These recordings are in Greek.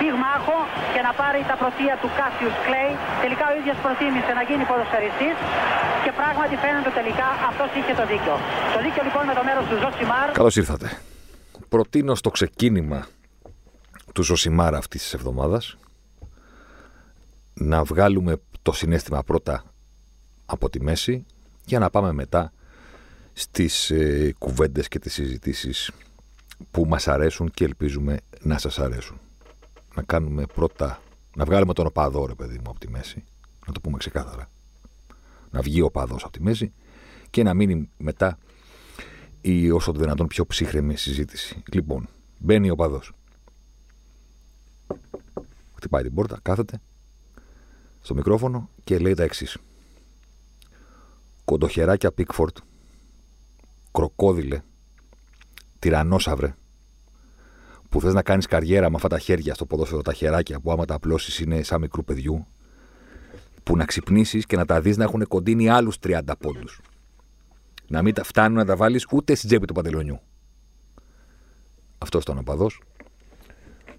πυγμάχο και να πάρει τα πρωτεία του Κάσιους Κλέη. Τελικά ο ίδιος προτίμησε να γίνει ποδοσφαιριστής και πράγματι φαίνεται τελικά αυτός είχε το δίκιο. Το δίκιο λοιπόν με το μέρος του Ζωσιμάρ. Καλώς ήρθατε. Προτείνω στο ξεκίνημα του Ζωσιμάρ αυτής της εβδομάδας να βγάλουμε το συναίσθημα πρώτα από τη μέση για να πάμε μετά στις ε, κουβέντες και τις συζητήσεις που μας αρέσουν και ελπίζουμε να σας αρέσουν. Να κάνουμε πρώτα, να βγάλουμε τον οπαδό ρε παιδί μου από τη μέση, να το πούμε ξεκάθαρα. Να βγει ο οπαδός από τη μέση και να μείνει μετά η όσο το δυνατόν πιο ψύχρεμη συζήτηση. Λοιπόν, μπαίνει ο οπαδός. Χτυπάει την πόρτα, κάθεται στο μικρόφωνο και λέει τα εξής. Κοντοχεράκια Πίκφορντ, κροκόδιλε, τυρανόσαυρε, που θες να κάνεις καριέρα με αυτά τα χέρια στο ποδόσφαιρο, τα χεράκια που άμα τα απλώσεις είναι σαν μικρού παιδιού, που να ξυπνήσεις και να τα δεις να έχουν κοντίνει άλλους 30 πόντους. Να μην τα φτάνουν να τα βάλεις ούτε στην τσέπη του παντελονιού. Αυτός ήταν ο παδός.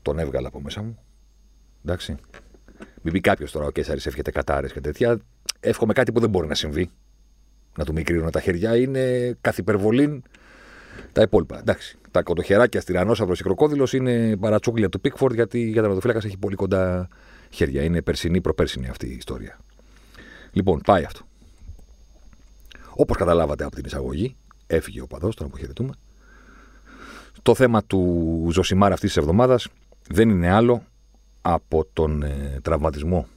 Τον έβγαλα από μέσα μου. Εντάξει. Μην πει κάποιος τώρα ο Κέσσαρη εύχεται κατάρες και τέτοια. Εύχομαι κάτι που δεν μπορεί να συμβεί. Να του μικρύνουν τα χέρια. Είναι καθ' υπερβολή τα υπόλοιπα. Εντάξει. Τα κοντοχεράκια στη Ρανόσαυρο και Κροκόδηλος είναι παρατσούκλια του Πίκφορντ γιατί για τα μετοφύλακα έχει πολύ κοντά χέρια. Είναι περσινή, προπέρσινη αυτή η ιστορία. Λοιπόν, πάει αυτό. Όπως καταλάβατε από την εισαγωγή, έφυγε ο παδός, τον αποχαιρετούμε. Το θέμα του Ζωσιμάρα αυτής της εβδομάδας δεν είναι άλλο από τον ε, τραυματισμό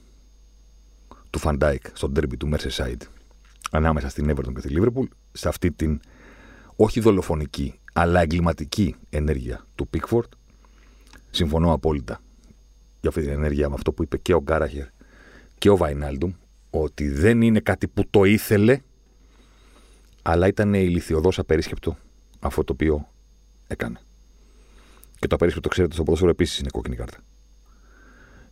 του Φαν Ντάικ στον ντέρμπι του Merseyside ανάμεσα στην Everton και τη Liverpool σε αυτή την όχι δολοφονική αλλά εγκληματική ενέργεια του Pickford. Συμφωνώ απόλυτα για αυτή την ενέργεια με αυτό που είπε και ο Κάραγκερ και ο Βαϊνάλντουμ ότι δεν είναι κάτι που το ήθελε αλλά ήταν ηλιθιωδώς απερίσκεπτο αυτό το οποίο έκανε. Και το απερίσκεπτο, ξέρετε, στο ποδόσφαιρο επίσης είναι κόκκινη κάρτα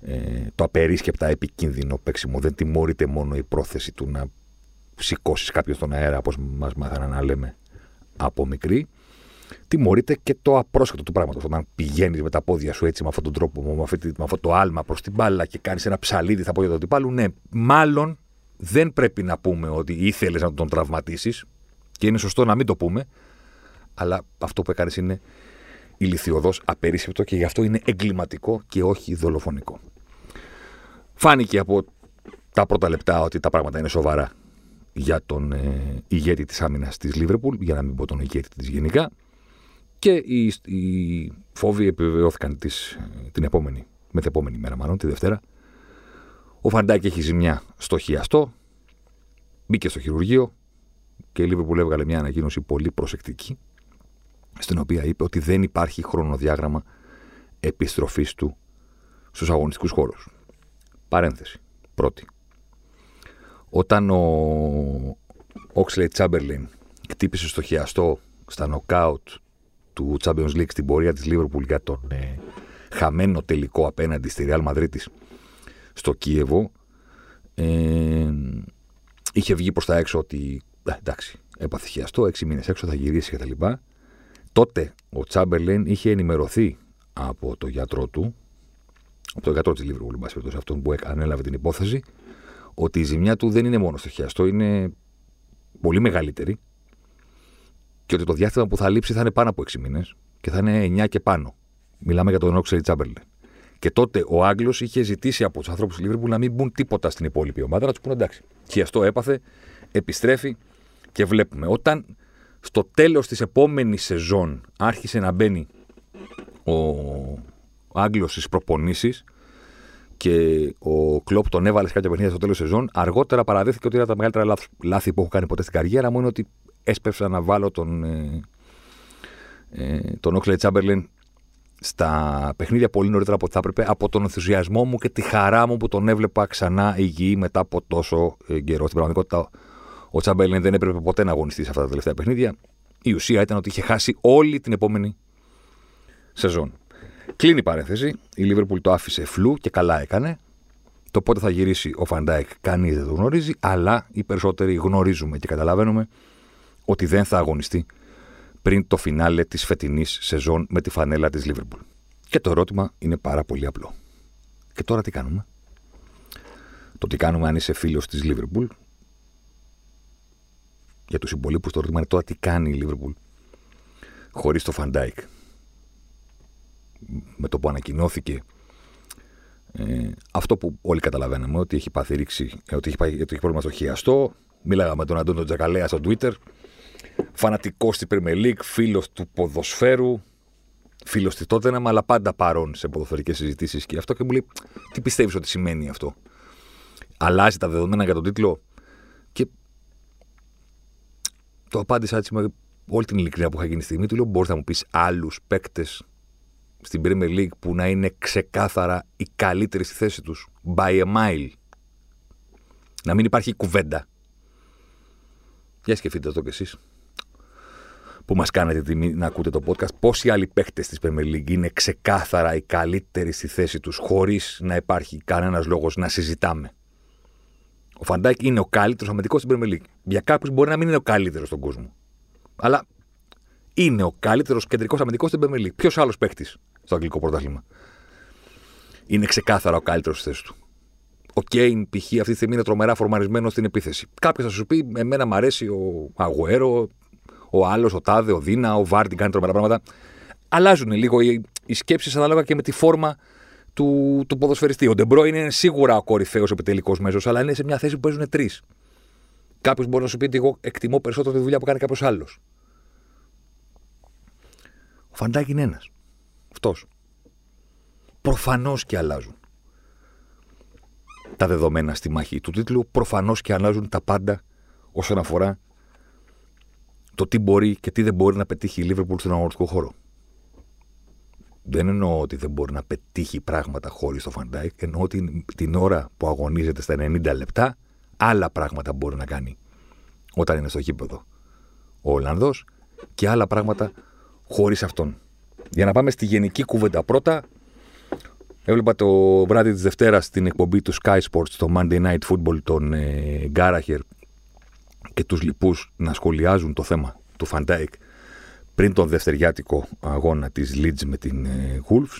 ε, το απερίσκεπτα επικίνδυνο παίξιμο. Δεν τιμωρείται μόνο η πρόθεση του να σηκώσεις κάποιον στον αέρα, όπως μας μάθανε να λέμε από μικρή. Τιμωρείται και το απρόσχετο του πράγματος. Όταν πηγαίνεις με τα πόδια σου έτσι, με αυτόν τον τρόπο, με, αυτή, με αυτό το άλμα προς την μπάλα και κάνεις ένα ψαλίδι στα πόδια του αντιπάλου, ναι, μάλλον δεν πρέπει να πούμε ότι ήθελες να τον τραυματίσεις και είναι σωστό να μην το πούμε, αλλά αυτό που έκανες είναι ηλικιωδώς απερίσσεπτο και γι' αυτό είναι εγκληματικό και όχι δολοφονικό. Φάνηκε από τα πρώτα λεπτά ότι τα πράγματα είναι σοβαρά για τον ε, ηγέτη της άμυνας της Λίβερπουλ, για να μην πω τον ηγέτη της γενικά, και οι, οι φόβοι επιβεβαιώθηκαν τις, την επόμενη, με την επόμενη μέρα μάλλον, τη Δευτέρα. Ο Φαντάκη έχει ζημιά στο χιαστό, μπήκε στο χειρουργείο και η Λίβερπουλ έβγαλε μια ανακοίνωση πολύ προσεκτική στην οποία είπε ότι δεν υπάρχει χρονοδιάγραμμα επιστροφής του στους αγωνιστικούς χώρους. Παρένθεση. Πρώτη. Όταν ο Oxley Chamberlain κτύπησε στο χιαστό στα νοκάουτ του Champions League στην πορεία της Liverpool για τον ε, χαμένο τελικό απέναντι στη Real Madrid στο Κίεβο ε, είχε βγει προς τα έξω ότι ε, εντάξει έπαθε χιαστό, έξι μήνες έξω θα γυρίσει κτλ. Τότε ο Τσάμπερλεν είχε ενημερωθεί από το γιατρό του, από τον γιατρό της Λίβρου, σε αυτόν που ανέλαβε την υπόθεση, ότι η ζημιά του δεν είναι μόνο στο χιαστό, είναι πολύ μεγαλύτερη και ότι το διάστημα που θα λείψει θα είναι πάνω από 6 μήνες και θα είναι 9 και πάνω. Μιλάμε για τον Όξερ Τσάμπερλεν. Και τότε ο Άγγλος είχε ζητήσει από τους ανθρώπους της Λίβρου να μην μπουν τίποτα στην υπόλοιπη ομάδα, να τους πούνε εντάξει. Χιαστό έπαθε, επιστρέφει και βλέπουμε. Όταν στο τέλος της επόμενης σεζόν άρχισε να μπαίνει ο Άγγλος στις προπονήσεις και ο Κλόπ τον έβαλε σε κάποια παιχνίδια στο τέλος της σεζόν, αργότερα παραδέχθηκε ότι ήταν τα μεγαλύτερα λάθη που έχω κάνει ποτέ στην καριέρα μου είναι ότι έσπευσα να βάλω τον, ε, ε, τον Όξλεϊντ Τσάμπερλεν στα παιχνίδια πολύ νωρίτερα από ό,τι θα έπρεπε από τον ενθουσιασμό μου και τη χαρά μου που τον έβλεπα ξανά υγιή μετά από τόσο ε, καιρό. Στην πραγματικότητα, ο Τσάμπερλεν δεν έπρεπε ποτέ να αγωνιστεί σε αυτά τα τελευταία παιχνίδια. Η ουσία ήταν ότι είχε χάσει όλη την επόμενη σεζόν. Κλείνει η παρένθεση. Η Λίβερπουλ το άφησε φλου και καλά έκανε. Το πότε θα γυρίσει ο Φαν Ντάικ κανείς δεν το γνωρίζει, αλλά οι περισσότεροι γνωρίζουμε και καταλαβαίνουμε ότι δεν θα αγωνιστεί πριν το φινάλε της φετινής σεζόν με τη φανέλα της Λίβερπουλ. Και το ερώτημα είναι πάρα πολύ απλό. Και τώρα τι κάνουμε; Το τι κάνουμε αν είσαι φίλος της Λίβερπουλ; Για τους υπόλοιπους το ερώτημα είναι τώρα τι κάνει η Λίβερπουλ χωρίς το Φαν Ντάικ. Με το που ανακοινώθηκε ε, αυτό που όλοι καταλαβαίναμε, ότι έχει πάθει ρήξη, ε, ότι έχει, ότι έχει πρόβλημα στο χιαστό. Μίλαγα με τον Αντώνιο Τζακαλέα στο Twitter. Φανατικός στην Premier League, φίλος του ποδοσφαίρου, φίλος της τότε, αλλά πάντα παρόν σε ποδοσφαιρικές συζητήσεις και αυτό και μου λέει, τι πιστεύεις ότι σημαίνει αυτό; Αλλάζει τα δεδομένα για τον τίτλο; Και το απάντησα έτσι με όλη την ειλικρίνεια που είχα γίνει στη στιγμή. Του λέω: Μπορείς να μου πεις άλλους παίκτες στην Premier League που να είναι ξεκάθαρα οι καλύτεροι στη θέση τους. By a mile. Να μην υπάρχει κουβέντα. Για σκεφτείτε το κι εσείς. Που μας κάνετε τιμή να ακούτε το podcast. Πόσοι άλλοι παίχτες της Premier League είναι ξεκάθαρα οι καλύτεροι στη θέση τους χωρίς να υπάρχει κανένας λόγος να συζητάμε. Ο Φαντάκ είναι ο καλύτερος αμυντικός στην Premier League. Για κάποιους μπορεί να μην είναι ο καλύτερος στον κόσμο. Αλλά είναι ο καλύτερος κεντρικός αμυντικός στην Premier League. Ποιος άλλος παίχτης; Στο αγγλικό πρωτάθλημα. Είναι ξεκάθαρα ο καλύτερος στη θέση του. Ο Κέιν, π.χ., αυτή τη στιγμή είναι τρομερά φορμαρισμένος στην επίθεση. Κάποιος θα σου πει: Εμένα μου αρέσει ο Αγουέρο, ο άλλος, ο Τάδε, ο Δείνα, ο Βάρντι κάνει τρομερά πράγματα. Αλλάζουν λίγο οι, οι σκέψεις ανάλογα και με τη φόρμα του, του ποδοσφαιριστή. Ο Ντε Μπρόινε είναι σίγουρα ο κορυφαίος επιτελικός μέσος, αλλά είναι σε μια θέση που παίζουν τρεις. Κάποιος μπορεί να σου πει ότι εγώ εκτιμώ περισσότερο τη δουλειά που κάνει κάποιος άλλος. Ο Φαν Ντάικ είναι ένας. Αυτός. Προφανώς και αλλάζουν τα δεδομένα στη μάχη του τίτλου. Προφανώς και αλλάζουν τα πάντα όσον αφορά το τι μπορεί και τι δεν μπορεί να πετύχει η Λίβερπουλ στον αγωνιστικό χώρο. Δεν εννοώ ότι δεν μπορεί να πετύχει πράγματα χωρίς το Φαν Ντάικ. Εννοώ ότι την ώρα που αγωνίζεται στα 90 λεπτά, άλλα πράγματα μπορεί να κάνει όταν είναι στο γήπεδο ο Ολλανδός και άλλα πράγματα χωρίς αυτόν. Για να πάμε στη γενική κουβέντα πρώτα, έβλεπα το βράδυ της Δευτέρας στην εκπομπή του Sky Sports, το Monday Night Football, τον ε, Κάραγκερ και τους λοιπούς να σχολιάζουν το θέμα του Φαν Ντάικ πριν τον δευτεριάτικο αγώνα της Leeds με την ε, Wolves.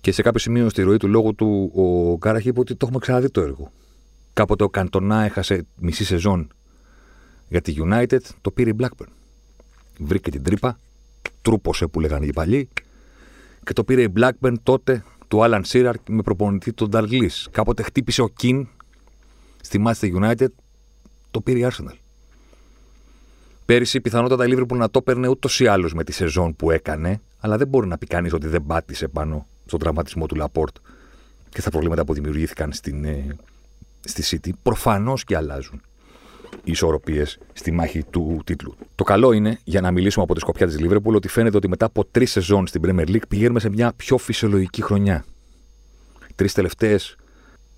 Και σε κάποιο σημείο στη ροή του λόγου του, ο Κάραγκερ είπε ότι το έχουμε ξαναδεί το έργο. Κάποτε ο Καντονά έχασε μισή σεζόν για τη United, το πήρε η Blackburn. Βρήκε την τρύπα, τρούπωσε που λέγανε οι παλιοί και το πήρε η Blackburn τότε του Alan Shearer με προπονητή τον Dalglish. Κάποτε χτύπησε ο Κιν στη Manchester United, το πήρε η Arsenal. Πέρυσι πιθανότατα η Liverpool να το έπαιρνε ούτως ή άλλως με τη σεζόν που έκανε, αλλά δεν μπορεί να πει κανείς ότι δεν πάτησε πάνω στον τραυματισμό του Λαπόρτ και στα προβλήματα που δημιουργήθηκαν στην, ε, στη City. Προφανώς και αλλάζουν ισορροπίες στη μάχη του τίτλου. Το καλό είναι, για να μιλήσουμε από τη σκοπιά της Λίβερπουλ, ότι φαίνεται ότι μετά από τρεις σεζόν στην Premier League πηγαίνουμε σε μια πιο φυσιολογική χρονιά. Τρεις τελευταίες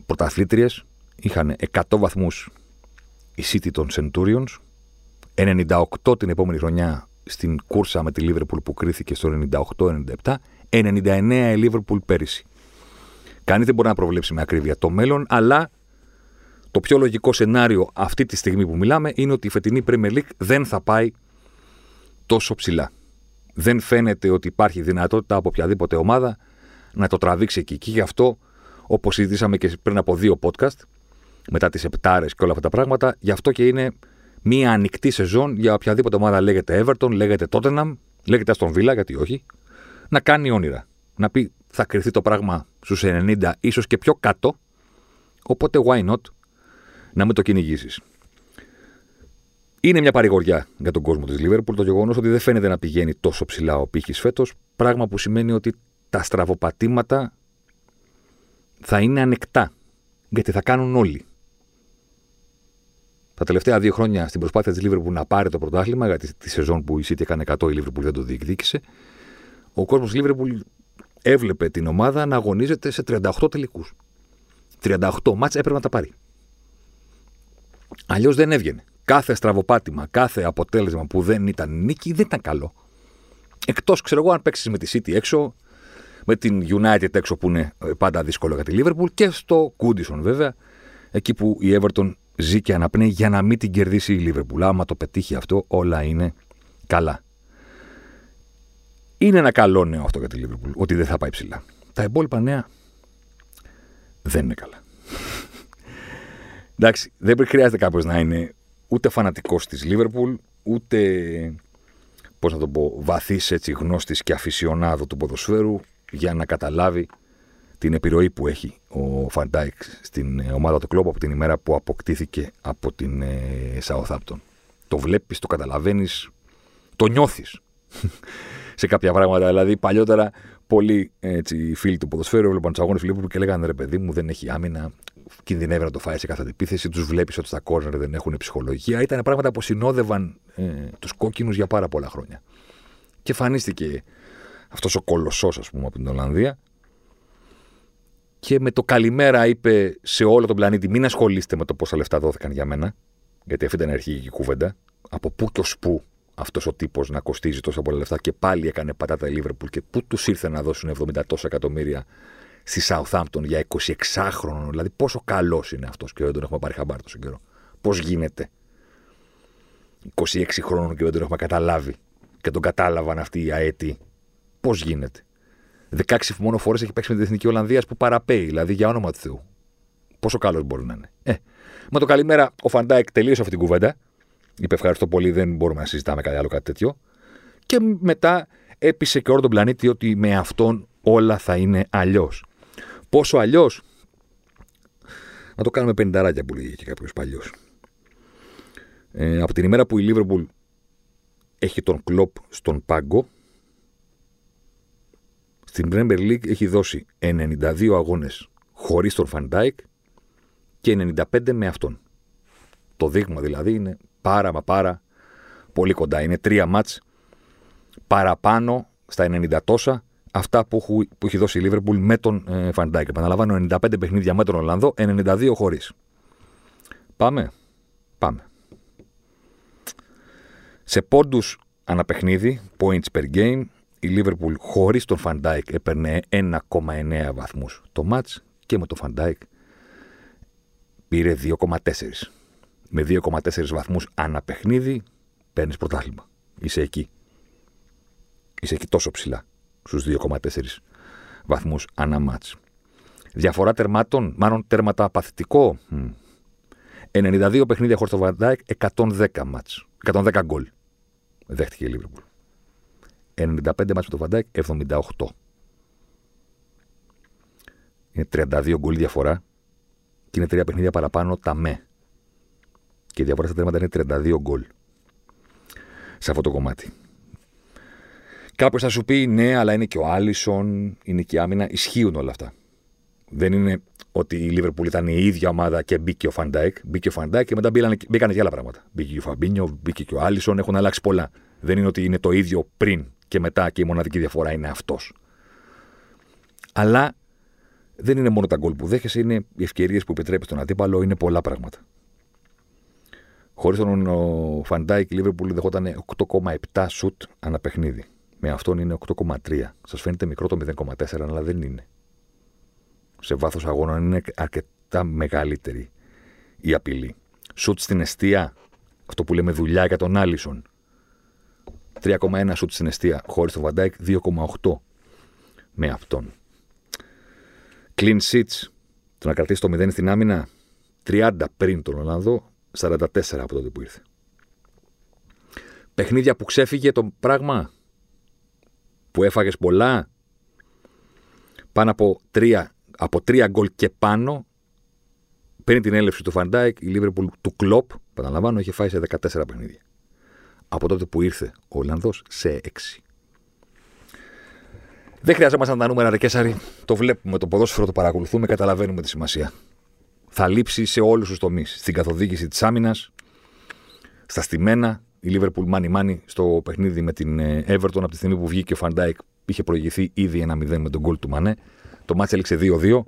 πρωταθλήτριες είχαν 100 βαθμούς η City των Centurions, 98 την επόμενη χρονιά στην κούρσα με τη Λίβερπουλ που κρίθηκε στο 98-97, 99 η Λίβερπουλ πέρυσι. Κανείς δεν μπορεί να προβλέψει με ακρίβεια το μέλλον, αλλά το πιο λογικό σενάριο αυτή τη στιγμή που μιλάμε είναι ότι η φετινή Premier League δεν θα πάει τόσο ψηλά. Δεν φαίνεται ότι υπάρχει δυνατότητα από οποιαδήποτε ομάδα να το τραβήξει εκεί. Και γι' αυτό, όπως συζητήσαμε και πριν από δύο podcast, μετά τις επτάρες και όλα αυτά τα πράγματα, γι' αυτό και είναι μία ανοιχτή σεζόν για οποιαδήποτε ομάδα λέγεται Everton, λέγεται Tottenham, λέγεται Aston Villa, γιατί όχι, να κάνει όνειρα. Να πει θα κρυθεί το πράγμα στους 90, ίσως και πιο κάτω. Οπότε why not; Να μην το κυνηγήσεις. Είναι μια παρηγοριά για τον κόσμο της Λίβερπουλ το γεγονός ότι δεν φαίνεται να πηγαίνει τόσο ψηλά ο πύχης φέτος, πράγμα που σημαίνει ότι τα στραβοπατήματα θα είναι ανεκτά. Γιατί θα κάνουν όλοι. Τα τελευταία δύο χρόνια στην προσπάθεια της Λίβερπουλ να πάρει το πρωτάθλημα, γιατί τη σεζόν που η City έκανε 100, η Λίβερπουλ δεν το διεκδίκησε, ο κόσμος της Λίβερπουλ έβλεπε την ομάδα να αγωνίζεται σε 38 τελικούς. 38 μάτς έπρεπε να τα πάρει. Αλλιώς δεν έβγαινε. Κάθε στραβοπάτημα, κάθε αποτέλεσμα που δεν ήταν νίκη δεν ήταν καλό. Εκτός, ξέρω εγώ, αν παίξεις με τη City έξω, με την United έξω που είναι ε, πάντα δύσκολο για τη Liverpool και στο Κούντισον βέβαια, εκεί που η Everton ζει και αναπνέει για να μην την κερδίσει η Liverpool. Άμα το πετύχει αυτό, όλα είναι καλά. Είναι ένα καλό νέο αυτό για τη Liverpool, ότι δεν θα πάει ψηλά. Τα υπόλοιπα νέα δεν είναι καλά. Εντάξει, δεν χρειάζεται κάποιο να είναι ούτε φανατικός της Liverpool, ούτε πώς να το πω, βαθύς έτσι γνώστης και αφισιονάδο του ποδοσφαίρου για να καταλάβει την επιρροή που έχει ο Φαν Ντάικ στην ε, ομάδα του Κλοπ από την ημέρα που αποκτήθηκε από την ε, Southampton. Το βλέπεις, το καταλαβαίνεις, το νιώθεις σε κάποια πράγματα. Δηλαδή παλιότερα πολλοί έτσι, φίλοι του ποδοσφαίρου έβλεπαν τους αγώνες Λίβερπουλ και λέγανε ρε παιδί μου, δεν έχει άμυνα, κινδυνεύει να το φάει σε κάθε αντιπίθεση. Τους βλέπεις ότι στα κόρνερ δεν έχουν ψυχολογία. Ήταν πράγματα που συνόδευαν ε, τους κόκκινους για πάρα πολλά χρόνια. Και εμφανίστηκε αυτός ο κολοσσός, ας πούμε, από την Ολλανδία. Και με το καλημέρα είπε σε όλο τον πλανήτη: Μην ασχολείστε με το πόσα λεφτά δόθηκαν για μένα. Γιατί αυτή ήταν η αρχική κουβέντα. Από πού και ως πού αυτός ο τύπος να κοστίζει τόσα πολλά λεφτά και πάλι έκανε πατάτα η Λίβερπουλ και πού τους ήρθε να δώσουν 70 τόσα εκατομμύρια στη Southampton για 26χρονο. Δηλαδή, πόσο καλός είναι αυτός και δεν τον έχουμε πάρει χαμπάρ τόσο καιρό. Πώς γίνεται 26 χρόνων και δεν τον έχουμε καταλάβει και τον κατάλαβαν αυτοί οι αετοί. Πώς γίνεται. 16 μόνο φορές έχει παίξει με την Εθνική Ολλανδίας που παραπαίει, δηλαδή για όνομα του Θεού. Πόσο καλός μπορεί να είναι. Ε, με το καλημέρα, ο Φαν Ντάικ τελείωσε αυτή την κουβέντα. Είπε ευχαριστώ πολύ, δεν μπορούμε να συζητάμε κάτι άλλο κάτι τέτοιο. Και μετά έπεισε και όλο τον πλανήτη ότι με αυτόν όλα θα είναι αλλιώς. Πόσο αλλιώς; Να το κάνουμε πενταράκια που λέγει και κάποιος παλιός. Ε, από την ημέρα που η Λίβερπουλ έχει τον Κλοπ στον πάγκο, στην Premier League έχει δώσει 92 αγώνες χωρίς τον Φαν Ντάικ και 95 με αυτόν. Το δείγμα δηλαδή είναι πάρα μα πάρα πολύ κοντά. Είναι τρία ματς παραπάνω στα 90 τόσα αυτά που, που έχει δώσει η Λίβερπουλ με τον ε, Φαν Ντάικ. Επαναλαμβάνω 95 παιχνίδια με τον Ολλανδό, 92 χωρίς. Πάμε. Πάμε. Σε πόντους ανά παιχνίδι, points per game, η Λίβερπουλ χωρίς τον Φαν Ντάικ έπαιρνε 1,9 βαθμούς το ματς και με τον Φαν Ντάικ πήρε 2,4 με 2,4 βαθμούς ανά παιχνίδι παίρνεις πρωτάθλημα. Είσαι εκεί. Είσαι εκεί τόσο ψηλά, στους 2,4 βαθμούς ανά ματς. Διαφορά τερμάτων, μάλλον τέρματα παθητικό. 92 παιχνίδια χωρίς το Βαν Ντάικ, 110 ματς. 110 γκολ. Δέχτηκε η Λίβερπουλ. 95 ματς με το Βαν Ντάικ, 78. Είναι 32 γκολ διαφορά και είναι τρία παιχνίδια παραπάνω τα με και η διαφορά στα τέρματα είναι 32 γκολ. Σε αυτό το κομμάτι. Κάποιος θα σου πει ναι, αλλά είναι και ο Άλισον, είναι και η άμυνα. Ισχύουν όλα αυτά. Δεν είναι ότι η Λίβερπουλ ήταν η ίδια ομάδα και μπήκε ο Φαν Ντάικ. Μπήκε ο Φαν Ντάικ και μετά μπήκαν και άλλα πράγματα. Μπήκε και ο Φαμπίνιο, μπήκε και ο Άλισον, έχουν αλλάξει πολλά. Δεν είναι ότι είναι το ίδιο πριν και μετά και η μοναδική διαφορά είναι αυτός. Αλλά δεν είναι μόνο τα γκολ που δέχεσαι, είναι οι ευκαιρίες που επιτρέπεις στον αντίπαλο, είναι πολλά πράγματα. Χωρίς τον Φαν Ντάικ, η Λίβερπουλ δεχόταν 8,7 σουτ ανά παιχνίδι. Με αυτόν είναι 8,3. Σας φαίνεται μικρό το 0,4, αλλά δεν είναι. Σε βάθος αγώνων είναι αρκετά μεγαλύτερη η απειλή. Σουτ στην εστία, αυτό που λέμε δουλειά για τον Άλισον. 3,1 σουτ στην εστία χωρίς τον Φαν Ντάικ, 2,8 με αυτόν. Clean sheets, το να κρατήσει το 0 στην άμυνα, 30 πριν τον Ολλανδό, 44 από τότε που ήρθε. Παιχνίδια που ξέφυγε το πράγμα, που έφαγες πολλά, πάνω από τρία, από τρία γκολ και πάνω, πριν την έλευση του Φαν Ντάικ, η Λίβερπουλ του Κλοπ, παραλαμβάνω, είχε φάει σε 14 παιχνίδια. Από τότε που ήρθε ο Ολλανδός σε 6. Δεν χρειαζόμαστε να τα νούμερα, ρε Καίσαρη. Το βλέπουμε, το ποδόσφαιρο το παρακολουθούμε, καταλαβαίνουμε τη σημασία θα λείψει σε όλους τους τομείς. Στην καθοδήγηση της άμυνας, στα στημένα. Η Liverpool μάνι μάνι στο παιχνίδι με την ε, Everton από τη στιγμή που βγήκε ο Φαν Ντάικ είχε προηγηθεί ήδη ένα 0 με το γκολ του Μανέ. Το μάτς έληξε 2-2.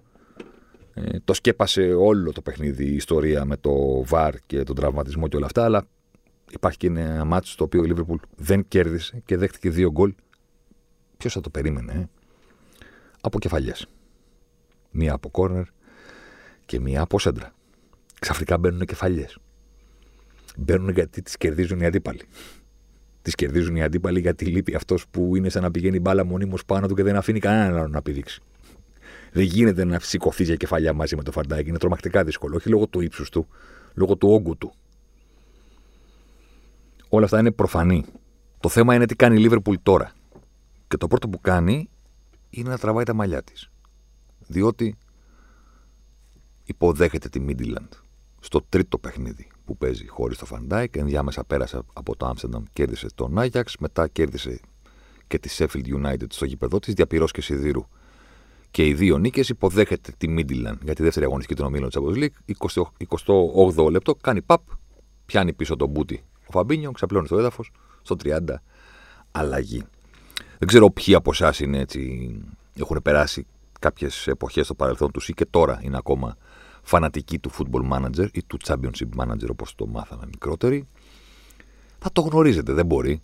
Ε, το σκέπασε όλο το παιχνίδι η ιστορία με το VAR και τον τραυματισμό και όλα αυτά, αλλά υπάρχει και ένα ματς στο οποίο η Λίβερπουλ δεν κέρδισε και δέχτηκε δύο γκολ. Ποιος θα το περίμενε, ε; Από κεφαλιές. Μία από κόρνερ και μία από σέντρα. Ξαφνικά μπαίνουν κεφαλιές. Μπαίνουν γιατί τις κερδίζουν οι αντίπαλοι. Τις κερδίζουν οι αντίπαλοι γιατί λείπει αυτός που είναι σαν να πηγαίνει μπάλα μονίμως πάνω του και δεν αφήνει κανέναν άλλο να πηδήξει. Δεν γίνεται να σηκωθεί για κεφαλιά μαζί με το φαντάκι. Είναι τρομακτικά δύσκολο. Όχι λόγω του ύψους του, λόγω του όγκου του. Όλα αυτά είναι προφανή. Το θέμα είναι τι κάνει η Λίβερπουλ τώρα. Και το πρώτο που κάνει είναι να τραβάει τα μαλλιά της. Διότι υποδέχεται τη Μίντιλαντ στο τρίτο παιχνίδι που παίζει χωρίς το Φαν Ντάικ. Ενδιάμεσα πέρασε από το Άμστερνταμ, κέρδισε τον Άγιαξ. Μετά κέρδισε και τη Sheffield United στο γήπεδο της, διά πυρός και σιδήρου. Και οι δύο νίκες υποδέχεται τη Μίντιλαντ για τη δεύτερη αγωνιστική των ομίλων της Champions League. 28 λεπτό κάνει παπ, πιάνει πίσω τον μπούτι ο Φαμπίνιο, ξαπλώνει στο έδαφος στο 30 αλλαγή. Δεν ξέρω ποιοι από εσάς είναι έτσι, έχουν περάσει κάποιες εποχές στο παρελθόν τους ή και τώρα είναι ακόμα φανατικοί του football manager ή του championship manager όπως το μάθαμε μικρότεροι. Θα το γνωρίζετε, δεν μπορεί.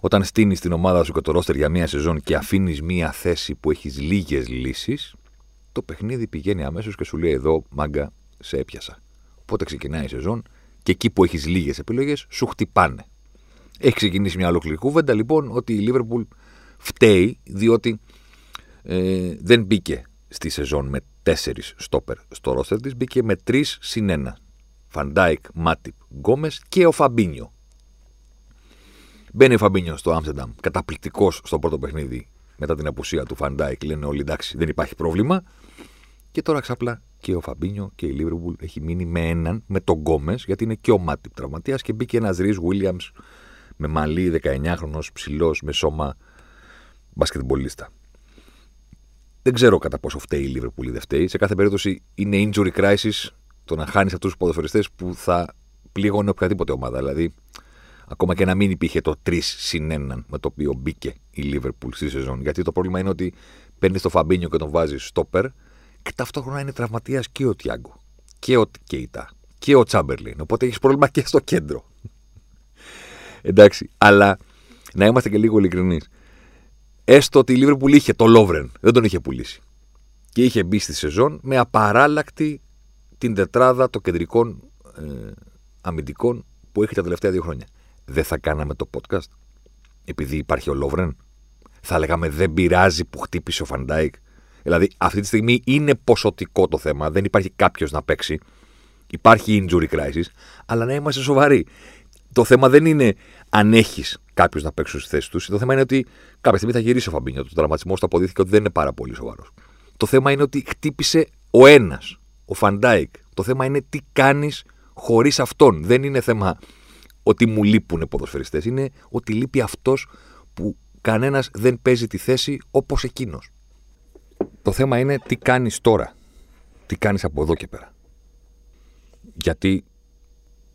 Όταν στείνεις την ομάδα σου και το ρόστερ για μία σεζόν και αφήνεις μία θέση που έχεις λίγες λύσεις, το παιχνίδι πηγαίνει αμέσως και σου λέει εδώ, μάγκα, σε έπιασα. Οπότε ξεκινάει η σεζόν και εκεί που έχεις λίγες επιλογές, σου χτυπάνε. Έχει ξεκινήσει μια ολόκληρη κουβέντα λοιπόν ότι η Λίβερπουλ φταίει διότι ε, δεν μπήκε στη σεζόν με τέσσερις στόπερ στο ρόστερ της, μπήκε με τρεις συν ένα. Φαν Ντάικ, Μάτιπ, Γκόμεζ και ο Φαμπίνιο. Μπαίνει ο Φαμπίνιο στο Άμστερνταμ, καταπληκτικός στο πρώτο παιχνίδι μετά την απουσία του Φαν Ντάικ. Λένε όλοι εντάξει, δεν υπάρχει πρόβλημα. Και τώρα ξάπλα και ο Φαμπίνιο και η Λίβερπουλ έχει μείνει με έναν, με τον Γκόμεζ, γιατί είναι και ο Μάτιπ τραυματίας και μπήκε ένας Ρις Ουίλιαμς με μαλλί 19χρονο, ψηλός, με σώμα μπασκετμπολίστα. Δεν ξέρω κατά πόσο φταίει η Λίβερπουλ ή δεν φταίει. Σε κάθε περίπτωση είναι injury crisis το να χάνεις αυτούς τους ποδοσφαιριστές που θα πλήγωνε οποιαδήποτε ομάδα. Δηλαδή, ακόμα και να μην υπήρχε το 3 συν 1 με το οποίο μπήκε η Λίβερπουλ στη σεζόν. Γιατί το πρόβλημα είναι ότι παίρνεις το Φαμπίνιο και τον βάζεις στόπερ και ταυτόχρονα είναι τραυματίας και ο Τιάγκο και ο Κέιτα και ο Τσάμπερλιν. Οπότε έχεις πρόβλημα και στο κέντρο. Εντάξει, αλλά να είμαστε και λίγο ειλικρινείς. Έστω ότι η Λίβερπουλ είχε το Λόβρεν, δεν τον είχε πουλήσει. Και είχε μπει στη σεζόν με απαράλλακτη την τετράδα των κεντρικών ε, αμυντικών που έχει τα τελευταία δύο χρόνια. Δεν θα κάναμε το podcast επειδή υπάρχει ο Λόβρεν. Θα λέγαμε δεν πειράζει που χτύπησε ο Φαν Ντάικ. Δηλαδή αυτή τη στιγμή είναι ποσοτικό το θέμα. Δεν υπάρχει κάποιος να παίξει. Υπάρχει injury crisis. Αλλά να είμαστε σοβαροί. Το θέμα δεν είναι αν έχεις κάποιο να παίξει στη θέση τους. Το θέμα είναι ότι κάποια στιγμή θα γυρίσει ο Φαμπίνιο. Το τραυματισμός του αποδείχθηκε ότι δεν είναι πάρα πολύ σοβαρός. Το θέμα είναι ότι χτύπησε ο ένας, ο Φαν Ντάικ. Το θέμα είναι τι κάνεις χωρίς αυτόν. Δεν είναι θέμα ότι μου λείπουν ποδοσφαιριστές. Είναι ότι λείπει αυτός που κανένας δεν παίζει τη θέση όπως εκείνος. Το θέμα είναι τι κάνεις τώρα. Τι κάνεις από εδώ και πέρα. Γιατί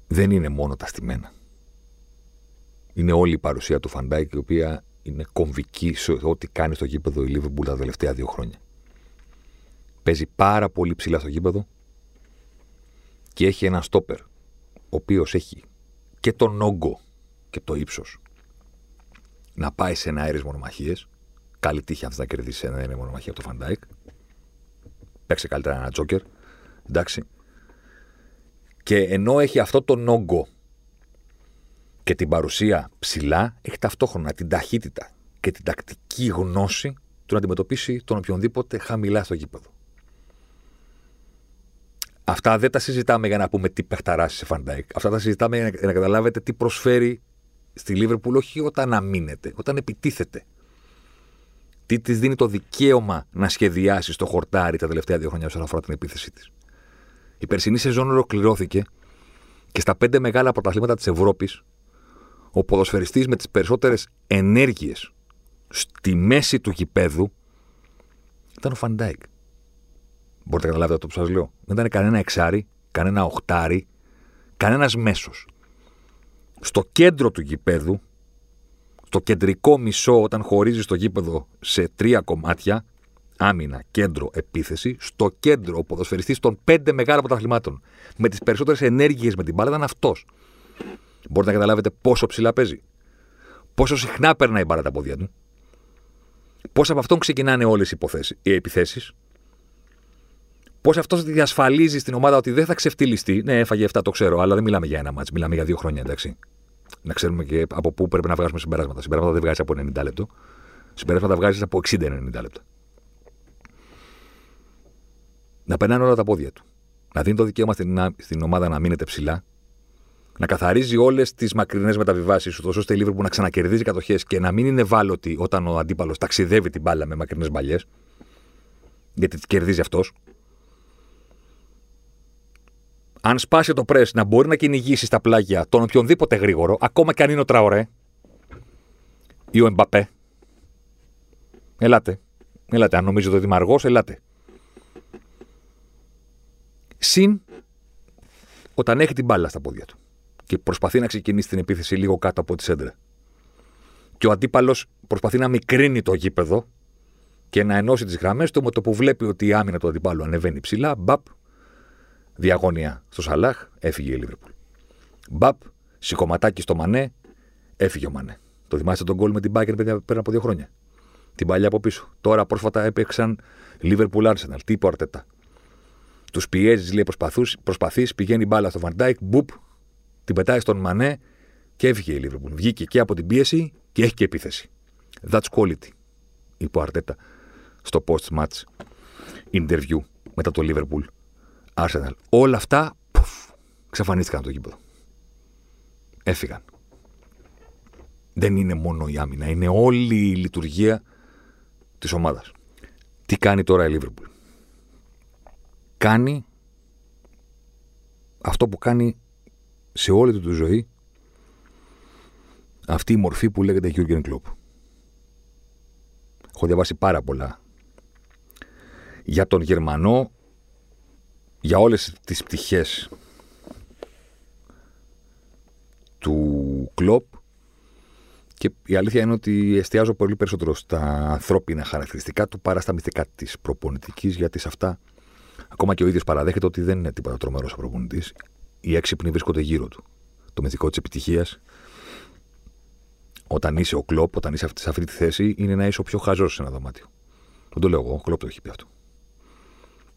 δεν είναι μόνο τα στημένα είναι όλη η παρουσία του Φαν Ντάικ, η οποία είναι κομβική σε ό,τι κάνει στο γήπεδο η Λίβερπουλ τα τελευταία δύο χρόνια. Παίζει πάρα πολύ ψηλά στο γήπεδο και έχει ένα στόπερ, ο οποίος έχει και τον όγκο και το ύψος να πάει σε εναέριες μονομαχίες. Καλή τύχη αν θα κερδίσεις εναέρια μονομαχία από το Φαν Ντάικ. Παίξε καλύτερα ένα τζόκερ. Εντάξει. Και ενώ έχει αυτό τον όγκο και την παρουσία ψηλά, έχει ταυτόχρονα την ταχύτητα και την τακτική γνώση του να αντιμετωπίσει τον οποιονδήποτε χαμηλά στο γήπεδο. Αυτά δεν τα συζητάμε για να πούμε τι παιχταράς είσαι Φαν Ντάικ. Αυτά τα συζητάμε για να, καταλάβετε τι προσφέρει στη Λίβερπουλ, όχι όταν αμύνεται, όταν επιτίθεται. Τι της δίνει το δικαίωμα να σχεδιάσει στο χορτάρι τα τελευταία δύο χρόνια όσον αφορά την επίθεσή της. Η περσινή σεζόν ολοκληρώθηκε και στα πέντε μεγάλα πρωταθλήματα της Ευρώπης ο ποδοσφαιριστής με τις περισσότερες ενέργειες στη μέση του γηπέδου ήταν ο Φαν Ντάικ. Μπορείτε να καταλάβετε αυτό που σας λέω. Δεν ήταν κανένα εξάρι, κανένα οχτάρι, κανένας μέσος. Στο κέντρο του γηπέδου, στο κεντρικό μισό, όταν χωρίζει το γήπεδο σε τρία κομμάτια, άμυνα, κέντρο, επίθεση, στο κέντρο ο ποδοσφαιριστής των πέντε μεγάλων πρωταθλημάτων με τις περισσότερες ενέργειες με την μπάλα ήταν αυτός. Μπορείτε να καταλάβετε πόσο ψηλά παίζει. Πόσο συχνά περνάει η μπάλα τα πόδια του. Πώς από αυτόν ξεκινάνε όλες οι επιθέσεις. Πώς αυτός διασφαλίζει στην ομάδα ότι δεν θα ξεφτυλιστεί. Ναι, έφαγε 7, το ξέρω, αλλά δεν μιλάμε για ένα μάτσο, μιλάμε για δύο χρόνια, εντάξει. Να ξέρουμε και από πού πρέπει να βγάζουμε συμπεράσματα. Συμπεράσματα δεν βγάζεις από 90 λεπτό. Συμπεράσματα βγάζεις από 60-90 λεπτά. Να περνάνε όλα τα πόδια του. Να δίνει το δικαίωμα στην, στην ομάδα να μείνετε ψηλά. Να καθαρίζει όλες τις μακρινές μεταβιβάσεις, ώστε η Λίβερπουλ να ξανακερδίζει κατοχές και να μην είναι ευάλωτη όταν ο αντίπαλος ταξιδεύει την μπάλα με μακρινές μπαλιές. Γιατί τι κερδίζει αυτός αν σπάσει το πρέσ να μπορεί να κυνηγήσει στα πλάγια τον οποιονδήποτε γρήγορο, ακόμα και αν είναι ο Τραωρέ ή ο Εμπαπέ. Ελάτε. Ελάτε. Αν νομίζετε ότι είμαι αργός, ελάτε. Συν όταν έχει την μπάλα στα πόδια του και προσπαθεί να ξεκινήσει την επίθεση λίγο κάτω από τη σέντρα. Και ο αντίπαλος προσπαθεί να μικρύνει το γήπεδο και να ενώσει τις γραμμές του με το που βλέπει ότι η άμυνα του αντιπάλου ανεβαίνει ψηλά. Μπαπ, Διαγωνία στο Σαλάχ, έφυγε η Λίβερπουλ. Μπαπ, σηκωματάκι στο Μανέ, έφυγε ο Μανέ. Το θυμάστε τον κόλ με την Μπάγκερ πριν από δύο χρόνια; Την παλιά από πίσω. Τώρα πρόσφατα έπαιξαν Λίβερπουλ Άρσεναλ. Τι είπε ο Αρτέτα; Τους πιέζεις, λέει, προσπαθείς, πηγαίνει μπάλα στο Βαντάικ, μπουπ, την πετάει στον Μανέ και έφυγε η Λίβερπουλ. Βγήκε και από την πίεση και έχει και επίθεση. That's quality, είπε ο Αρτέτα στο post-match interview μετά το Liverpool Arsenal. Όλα αυτά πουφ, ξαφανίστηκαν από το γήπεδο. Έφυγαν. Δεν είναι μόνο η άμυνα, είναι όλη η λειτουργία της ομάδας. Τι κάνει τώρα η Liverpool. Κάνει αυτό που κάνει σε όλη του τη ζωή αυτή η μορφή που λέγεται Jurgen Klopp. Έχω διαβάσει πάρα πολλά για τον Γερμανό για όλες τις πτυχές του κλοπ και η αλήθεια είναι ότι εστιάζω πολύ περισσότερο στα ανθρώπινα χαρακτηριστικά του παρά στα μυθικά της προπονητικής, γιατί σε αυτά ακόμα και ο ίδιος παραδέχεται ότι δεν είναι τίποτα τρομερός ο προπονητής. Οι έξυπνοι βρίσκονται γύρω του. Το μυθικό της επιτυχίας, όταν είσαι ο κλοπ, όταν είσαι σε αυτή τη θέση, είναι να είσαι ο πιο χαζός σε ένα δωμάτιο. Δεν το λέω εγώ, ο κλοπ το έχει πει αυτό.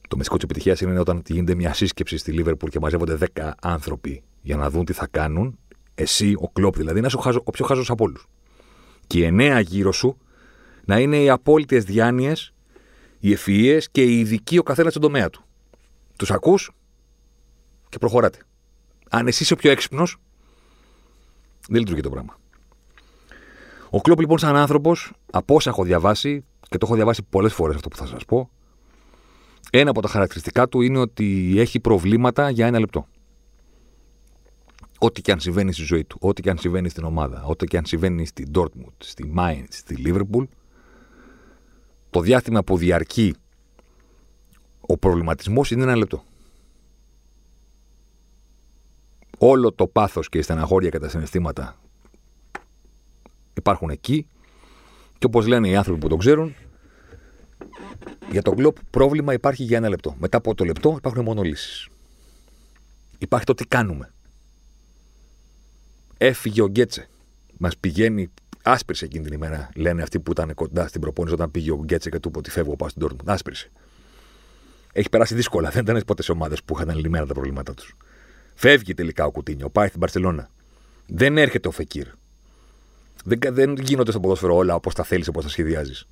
Το μυστικό της επιτυχίας είναι όταν γίνεται μια σύσκεψη στη Λίβερπουλ και μαζεύονται 10 άνθρωποι για να δουν τι θα κάνουν. Εσύ, ο κλοπ δηλαδή, να είσαι ο, χάζο, ο πιο χάζο από όλους. Και οι εννέα γύρω σου να είναι οι απόλυτες διάνοιες, οι ευφυίε και οι ειδικοί ο καθένας στον τομέα του. Τους ακούς και προχωράτε. Αν εσύ είσαι ο πιο έξυπνος, δεν λειτουργεί το πράγμα. Ο Κλόπ λοιπόν, σαν άνθρωπος, από όσα έχω διαβάσει, και το έχω διαβάσει πολλές φορές αυτό που θα σας πω, ένα από τα χαρακτηριστικά του είναι ότι έχει προβλήματα για ένα λεπτό. Ό,τι και αν συμβαίνει στη ζωή του, ό,τι και αν συμβαίνει στην ομάδα, ό,τι και αν συμβαίνει στη Dortmund, στη Mainz, στη Liverpool, το διάστημα που διαρκεί ο προβληματισμός είναι ένα λεπτό. Όλο το πάθος και η στεναχώρια και τα συναισθήματα υπάρχουν εκεί και όπως λένε οι άνθρωποι που το ξέρουν, για τον κλοπ πρόβλημα υπάρχει για ένα λεπτό. Μετά από το λεπτό υπάρχουν μόνο λύσεις. Υπάρχει το τι κάνουμε. Έφυγε ο Γκέτσε. Μας πηγαίνει. Άσπρισε εκείνη την ημέρα, λένε αυτοί που ήταν κοντά στην προπόνηση όταν πήγε ο Γκέτσε και του είπε ότι φεύγω πάω στην Τόρμουντ. Άσπρισε. Έχει περάσει δύσκολα. Δεν ήταν ποτέ σε ομάδες που είχαν λυμμένα τα προβλήματά τους. Φεύγει τελικά ο Κουτίνιο, πάει στην Παρσελώνα. Δεν έρχεται ο Φεκύρ. Δεν, δεν γίνονται στο ποδόσφαιρο όλα όπως τα θέλεις, όπως τα σχεδιάζεις.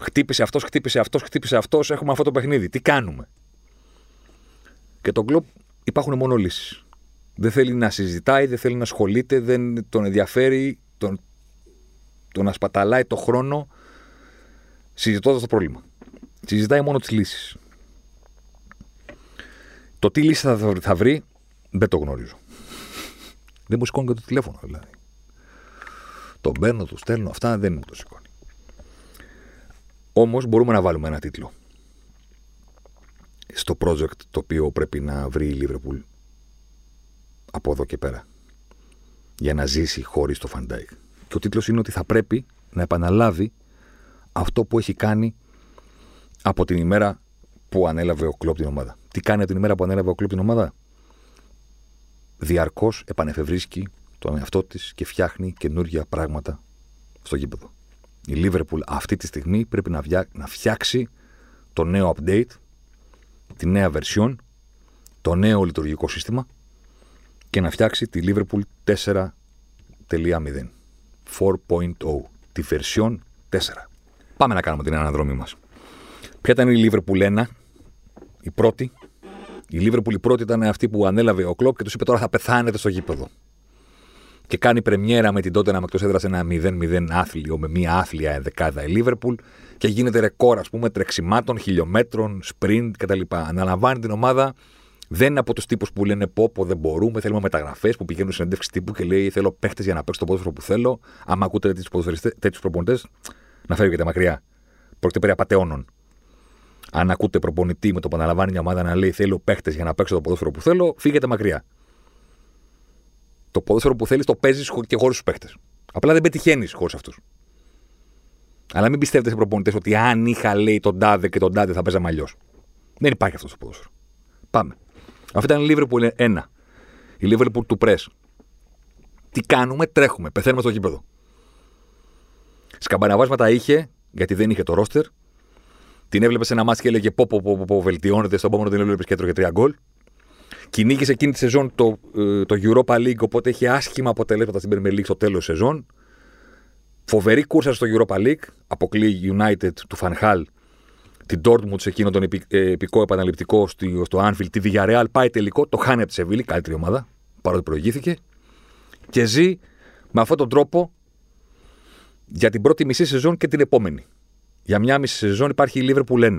Χτύπησε αυτός, χτύπησε αυτός, χτύπησε αυτός. Έχουμε αυτό το παιχνίδι. Τι κάνουμε; Και τον κλοπ υπάρχουν μόνο λύσεις. Δεν θέλει να συζητάει, δεν θέλει να ασχολείται, δεν τον ενδιαφέρει τον, τον να σπαταλάει το χρόνο συζητώντας το πρόβλημα. Συζητάει μόνο τις λύσεις. Το τι λύση θα, θα βρει δεν το γνωρίζω. δεν μου σηκώνει και το τηλέφωνο δηλαδή. Τον παίρνω, του στέλνω, αυτά δεν μου το σηκώνει. Όμως μπορούμε να βάλουμε ένα τίτλο στο project το οποίο πρέπει να βρει η Λίβερπουλ από εδώ και πέρα για να ζήσει χωρίς τον Φαν Ντάικ. Και ο τίτλος είναι ότι θα πρέπει να επαναλάβει αυτό που έχει κάνει από την ημέρα που ανέλαβε ο κλόπ την ομάδα. Τι κάνει από την ημέρα που ανέλαβε ο κλόπ την ομάδα; Διαρκώς επανεφευρίσκει τον εαυτό της και φτιάχνει καινούργια πράγματα στο γήπεδο. Η Λίβερπουλ αυτή τη στιγμή πρέπει να, να φτιάξει το νέο update, τη νέα version, το νέο λειτουργικό σύστημα και να φτιάξει τη Liverpool 4.0. 4.0. Τη version 4. Πάμε να κάνουμε την αναδρομή μας. Ποια ήταν η Liverpool 1, η πρώτη. Η Liverpool η πρώτη ήταν αυτή που ανέλαβε ο Κλόπ και τους είπε τώρα θα πεθάνετε στο γήπεδο. Και κάνει πρεμιέρα με την τότε να με εκτός έδρας ένα 0-0 άθλιο με μία άθλια ενδεκάδα η Liverpool και γίνεται ρεκόρ, ας πούμε, τρεξιμάτων, χιλιόμετρων, sprint κτλ. Αναλαμβάνει την ομάδα δεν είναι από τους τύπους που λένε πω, πω δεν μπορούμε, θέλουμε μεταγραφές που πηγαίνουν συνέντευξη τύπου και λέει Θέλω παίχτες για να παίξω το ποδόσφαιρο που θέλω. Άμα ακούτε τέτοιους προπονητές, να φεύγετε μακριά. Πρόκειται περί απαταιώνων. Αν ακούτε προπονητή με το που αναλαμβάνει μια ομάδα να λέει Θέλω παίχτες για να παίξω το ποδόσφαιρο που θέλω, φύγετε μακριά. Το ποδόσφαιρο που θέλεις το παίζεις και χωρίς τους παίχτες. Απλά δεν πετυχαίνεις χωρίς αυτούς. Αλλά μην πιστεύετε σε προπονητές ότι αν είχα λέει τον τάδε και τον τάδε θα παίζαμε αλλιώς. Δεν υπάρχει αυτός το ποδόσφαιρο. Πάμε. Αυτή ήταν η Liverpool 1. Η Liverpool του Press. Τι κάνουμε, τρέχουμε, πεθαίνουμε στο γήπεδο. Σκαμπαναβάσματα είχε, γιατί δεν είχε το ρόστερ. Την έβλεπες σε ένα μάτι και έλεγε πω, πω, πω, πω, βελτιώνεται. Στον επόμενο την έβλεπες και έτρωγε τρία γκολ. Κυνήγησε εκείνη τη σεζόν το, ε, το Europa League, οπότε είχε άσχημα αποτελέσματα στην Premier League στο τέλος τη σεζόν. Φοβερή κούρσα στο Europa League. Αποκλεί United του Φανχάλ την Dortmund σε εκείνο τον επι, ε, επικό επαναληπτικό στο, στο Anfield, τη Villarreal πάει τελικό, το χάνει από τη Σεβίλη, καλύτερη ομάδα, παρότι προηγήθηκε. Και ζει με αυτόν τον τρόπο για την πρώτη μισή σεζόν και την επόμενη. Για μια μισή σεζόν υπάρχει η Liverpool 1.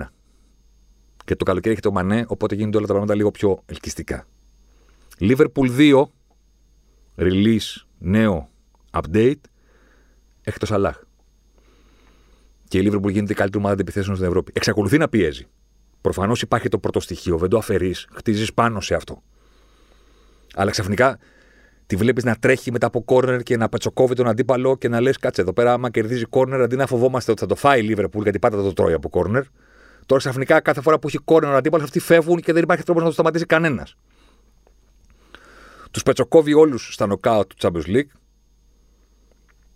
Και το καλοκαίρι έχει το Μανέ, οπότε γίνονται όλα τα πράγματα λίγο πιο ελκυστικά. Liverpool 2, release, νέο, update, έχει το Σαλάχ και η Liverpool γίνεται η καλύτερη ομάδα αντιπιθέσεων στην Ευρώπη. Εξακολουθεί να πιέζει. Προφανώς υπάρχει το πρώτο στοιχείο, δεν το αφαιρείς, χτίζεις πάνω σε αυτό. Αλλά ξαφνικά τη βλέπεις να τρέχει μετά από κόρνερ και να πετσοκόβει τον αντίπαλο και να λες: Κάτσε εδώ πέρα, άμα κερδίζει κόρνερ, αντί να φοβόμαστε ότι θα το φάει η Liverpool, γιατί πάντα το τρώει από κόρνερ. Τώρα ξαφνικά κάθε φορά που έχει κόρνερ ο αντίπαλος, αυτοί φεύγουν και δεν υπάρχει τρόπος να το σταματήσει κανένας. Τους πετσοκόβει όλους στα νοκάου του Champions League,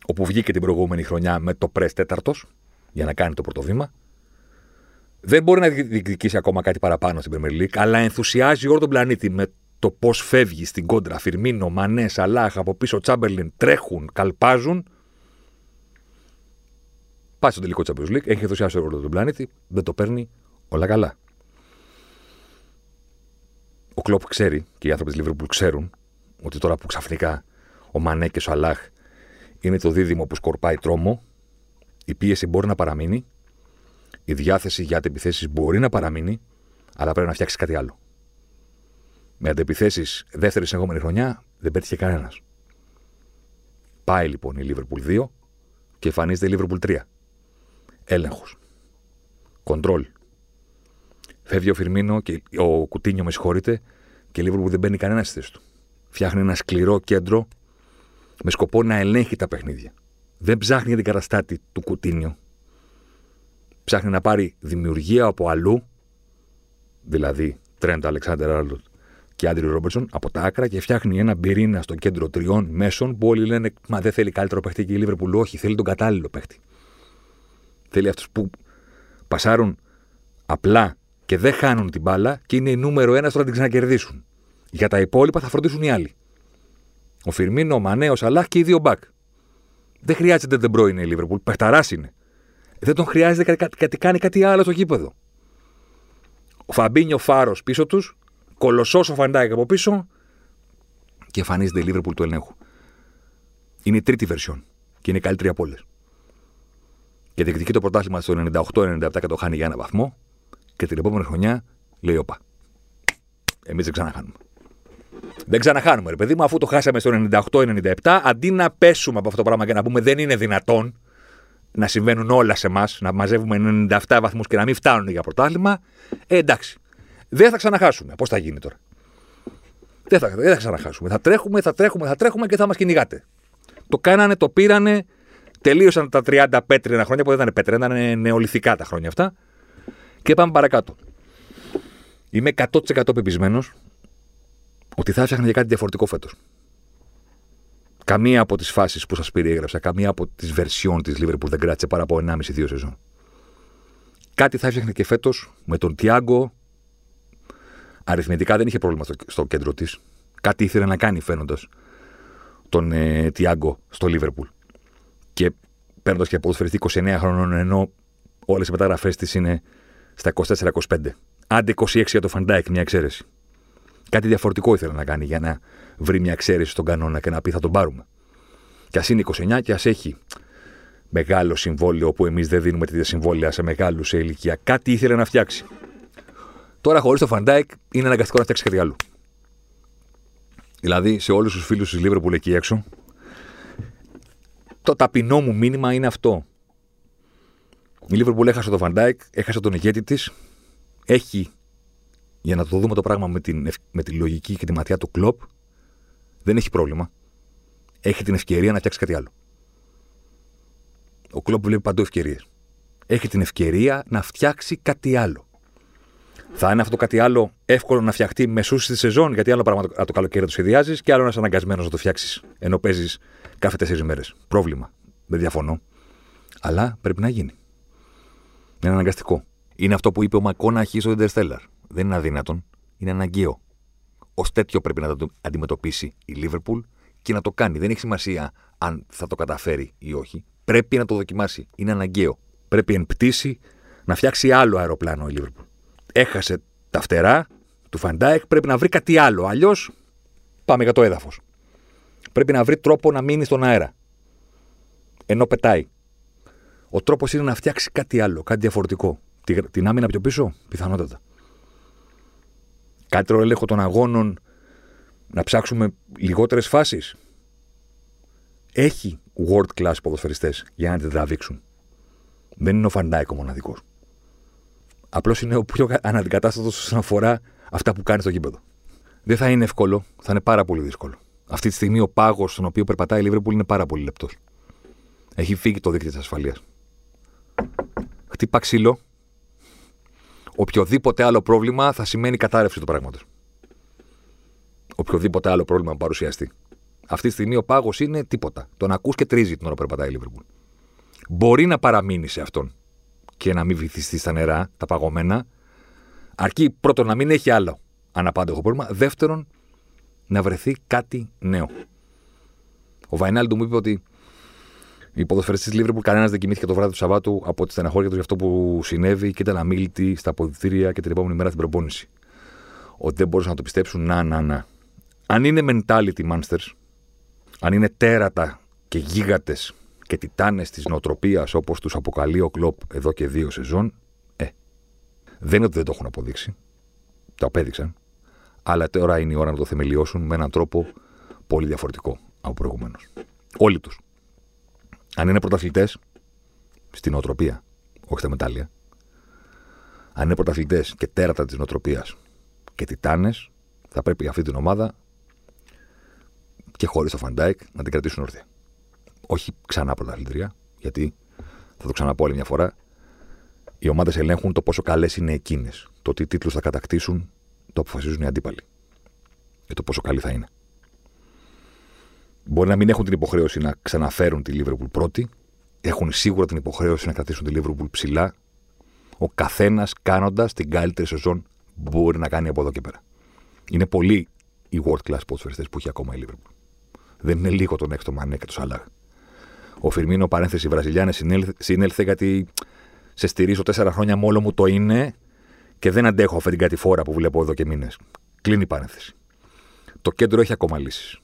όπου βγήκε την προηγούμενη χρονιά με το πρε τέταρτος, για να κάνει το πρώτο βήμα. Δεν μπορεί να διεκδικήσει ακόμα κάτι παραπάνω στην Premier League, αλλά ενθουσιάζει όλο τον πλανήτη με το πώς φεύγει στην κόντρα. Φιρμίνο, Μανές, Αλάχ, από πίσω Τσάμπερλιν τρέχουν, καλπάζουν. Πάει στο τελικό Champions League, έχει ενθουσιάσει όλο τον πλανήτη, δεν το παίρνει όλα καλά. Ο Κλοπ ξέρει και οι άνθρωποι της Liverpool ξέρουν ότι τώρα που ξαφνικά ο Μανέ και ο Αλάχ είναι το δίδυμο που σκορπάει τρόμο, η πίεση μπορεί να παραμείνει, η διάθεση για αντεπιθέσει μπορεί να παραμείνει, αλλά πρέπει να φτιάξει κάτι άλλο. Με αντεπιθέσεις δεύτερης συνεχόμενη χρονιά δεν πέτυχε κανένας. Πάει λοιπόν η Liverpool 2 και εμφανίζεται η Liverpool 3. Έλεγχος. Κοντρόλ. Φεύγει ο Φιρμίνο και ο Κουτίνιο, με συγχωρείτε, και η Liverpool δεν μπαίνει κανένας στη θέση του. Φτιάχνει ένα σκληρό κέντρο με σκοπό να ελέγχει τα παιχνίδια δεν ψάχνει για την καταστάτη του Κουτίνιο. Ψάχνει να πάρει δημιουργία από αλλού, δηλαδή Τρέντ Αλεξάνδρ Άρλοτ και Άντριου Ρόμπερτσον, από τα άκρα και φτιάχνει ένα πυρήνα στο κέντρο τριών μέσων που όλοι λένε Μα δεν θέλει καλύτερο παίχτη και η Λίβερπουλ. Όχι, θέλει τον κατάλληλο παίχτη. Θέλει αυτούς που πασάρουν απλά και δεν χάνουν την μπάλα και είναι η νούμερο ένας στο να την ξανακερδίσουν. Για τα υπόλοιπα θα φροντίσουν οι άλλοι. Ο Φιρμίνο, ο Μανέο, Αλάχ και οι δύο μπακ. Δεν χρειάζεται δεν πρώην η Λίβερπουλ. Πεχταρά είναι. Δεν τον χρειάζεται κάτι, κάνει κάτι άλλο στο γήπεδο. Ο Φαμπίνιο Φάρος πίσω τους, κολοσσός ο Φαντάκη από πίσω και εμφανίζεται η Λίβερπουλ του ελέγχου. Είναι η τρίτη βερσιόν και είναι η καλύτερη από όλες. Και διεκδικεί το πρωτάθλημα στο 98-97 και το χάνει για ένα βαθμό και την επόμενη χρονιά λέει: Όπα. Εμείς δεν ξαναχάνουμε. Δεν ξαναχάνουμε, ρε παιδί μου, αφού το χάσαμε στο 98-97, αντί να πέσουμε από αυτό το πράγμα και να πούμε δεν είναι δυνατόν να συμβαίνουν όλα σε εμάς, να μαζεύουμε 97 βαθμούς και να μην φτάνουν για πρωτάθλημα, ε, εντάξει. Δεν θα ξαναχάσουμε. Πώς θα γίνει τώρα; Δεν θα, δεν θα ξαναχάσουμε. Θα τρέχουμε, θα τρέχουμε, θα τρέχουμε και θα μας κυνηγάτε. Το κάνανε, το πήρανε, τελείωσαν τα 30 πέτρινα χρόνια που δεν ήταν πέτρινα, ήταν νεολυθικά τα χρόνια αυτά. Και πάμε παρακάτω. Είμαι 100% πεπισμένος ότι θα έφτιαχνε για κάτι διαφορετικό φέτος. Καμία από τις φάσεις που σας περιέγραψα, καμία από τις βερσιόν της Liverpool δεν κράτησε παρά από 1,5-2 σεζόν. Κάτι θα έφτιαχνε και φέτος με τον Τιάγκο. Αριθμητικά δεν είχε πρόβλημα στο, στο κέντρο της. Κάτι ήθελε να κάνει φέρνοντας τον ε, Τιάγκο στο Liverpool. Και παίρνοντας και ποδοσφαιριστή 29 χρόνων, ενώ όλες οι μεταγραφές της είναι στα 24-25. Άντε 26 για τον Φαν Ντάικ, μια εξαίρεση. Κάτι διαφορετικό ήθελε να κάνει για να βρει μια εξαίρεση στον κανόνα και να πει θα τον πάρουμε. Και ας είναι 29 και ας έχει μεγάλο συμβόλαιο που εμείς δεν δίνουμε τέτοια συμβόλαια σε μεγάλους σε ηλικία. Κάτι ήθελε να φτιάξει. Τώρα χωρίς τον Φαν Ντάικ είναι αναγκαστικό να φτιάξει κάτι άλλο. Δηλαδή σε όλους τους φίλους της Λίβερπουλ εκεί έξω, το ταπεινό μου μήνυμα είναι αυτό. Η Λίβερπουλ έχασε τον Φαν Ντάικ, έχασε τον ηγέτη της, έχει για να το δούμε το πράγμα με, την, με τη λογική και τη ματιά του Κλοπ, δεν έχει πρόβλημα. Έχει την ευκαιρία να φτιάξει κάτι άλλο. Ο Κλοπ βλέπει παντού ευκαιρίες. Έχει την ευκαιρία να φτιάξει κάτι άλλο. Θα είναι αυτό κάτι άλλο εύκολο να φτιαχτεί μεσού στη σεζόν, γιατί άλλο πράγμα το, το καλοκαίρι το σχεδιάζεις και άλλο να είσαι αναγκασμένος να το φτιάξεις ενώ παίζεις κάθε τέσσερις μέρες. Πρόβλημα. Δεν διαφωνώ. Αλλά πρέπει να γίνει. Είναι αναγκαστικό. Είναι αυτό που είπε ο Μακόναχη στο Interstellar δεν είναι αδύνατον, είναι αναγκαίο. Ω τέτοιο πρέπει να το αντιμετωπίσει η Λίβερπουλ και να το κάνει. Δεν έχει σημασία αν θα το καταφέρει ή όχι. Πρέπει να το δοκιμάσει. Είναι αναγκαίο. Πρέπει εν πτήση να φτιάξει άλλο αεροπλάνο η Λίβερπουλ. Έχασε τα φτερά του Φαντάεκ, πρέπει να βρει κάτι άλλο. Αλλιώς πάμε για το έδαφος. Πρέπει να βρει τρόπο να μείνει στον αέρα. Ενώ πετάει. Ο τρόπος είναι να φτιάξει κάτι άλλο, κάτι διαφορετικό. Την άμυνα πιο πίσω, πιθανότατα καλύτερο έλεγχο των αγώνων, να ψάξουμε λιγότερες φάσεις. Έχει world class ποδοσφαιριστές για να την τραβήξουν. Δεν είναι ο Φαντάικο μοναδικός. Απλώς είναι ο πιο αναντικατάστατος όσον αφορά αυτά που κάνει στο γήπεδο. Δεν θα είναι εύκολο, θα είναι πάρα πολύ δύσκολο. Αυτή τη στιγμή ο πάγος στον οποίο περπατάει η Λίβερπουλ είναι πάρα πολύ λεπτός. Έχει φύγει το δίκτυο της ασφαλείας. Χτύπα ξύλο, οποιοδήποτε άλλο πρόβλημα θα σημαίνει κατάρρευση του πράγματος. Οποιοδήποτε άλλο πρόβλημα παρουσιαστεί. Αυτή τη στιγμή ο πάγος είναι τίποτα. Τον ακούς και τρίζει την ώρα που περπατάει η Λίβερπουλ. Μπορεί να παραμείνει σε αυτόν και να μην βυθιστεί στα νερά, τα παγωμένα, αρκεί πρώτον να μην έχει άλλο αναπάντεχο πρόβλημα. Δεύτερον, να βρεθεί κάτι νέο. Ο Βαϊνάλντου μου είπε ότι οι ποδοσφαιριστές της Λίβερπουλ, κανένας δεν κοιμήθηκε το βράδυ του Σαββάτου από τη στεναχώρια του για αυτό που συνέβη και ήταν αμήλυτοι στα αποδητήρια και την επόμενη μέρα στην προπόνηση. Ότι δεν μπορούσαν να το πιστέψουν, να, να, να. Αν είναι mentality monsters, αν είναι τέρατα και γίγαντες και τιτάνες της νοοτροπίας όπως τους αποκαλεί ο Κλοπ εδώ και δύο σεζόν, ε, δεν είναι ότι δεν το έχουν αποδείξει. Το απέδειξαν. Αλλά τώρα είναι η ώρα να το θεμελιώσουν με έναν τρόπο πολύ διαφορετικό από προηγουμένως. Όλοι τους αν είναι πρωταθλητές στην οτροπία, όχι στα μετάλλια, αν είναι πρωταθλητές και τέρατα της νοοτροπίας και τιτάνες, θα πρέπει αυτή την ομάδα και χωρίς τον Φαν Ντάικ να την κρατήσουν όρθια. Όχι ξανά πρωταθλητρία, γιατί θα το ξαναπώ άλλη μια φορά. Οι ομάδες ελέγχουν το πόσο καλές είναι εκείνες. Το τι τίτλους θα κατακτήσουν το αποφασίζουν οι αντίπαλοι. Και το πόσο καλή θα είναι. Μπορεί να μην έχουν την υποχρέωση να ξαναφέρουν τη Λίβερπουλ πρώτη. Έχουν σίγουρα την υποχρέωση να κρατήσουν τη Λίβερπουλ ψηλά. Ο καθένας κάνοντας την καλύτερη σεζόν μπορεί να κάνει από εδώ και πέρα. Είναι πολλοί οι world class ποδοσφαιριστές που έχει ακόμα η Λίβερπουλ. Δεν είναι λίγο τον έξω Μανέ και το Σαλάχ. Ο Φιρμίνο, παρένθεση Βραζιλιάνε, συνέλθε γιατί σε στηρίζω τέσσερα χρόνια μόνο μου το είναι και δεν αντέχω αυτή την κατηφόρα που βλέπω εδώ και μήνες. Κλείνει η παρένθεση. Το κέντρο έχει ακόμα λύσεις.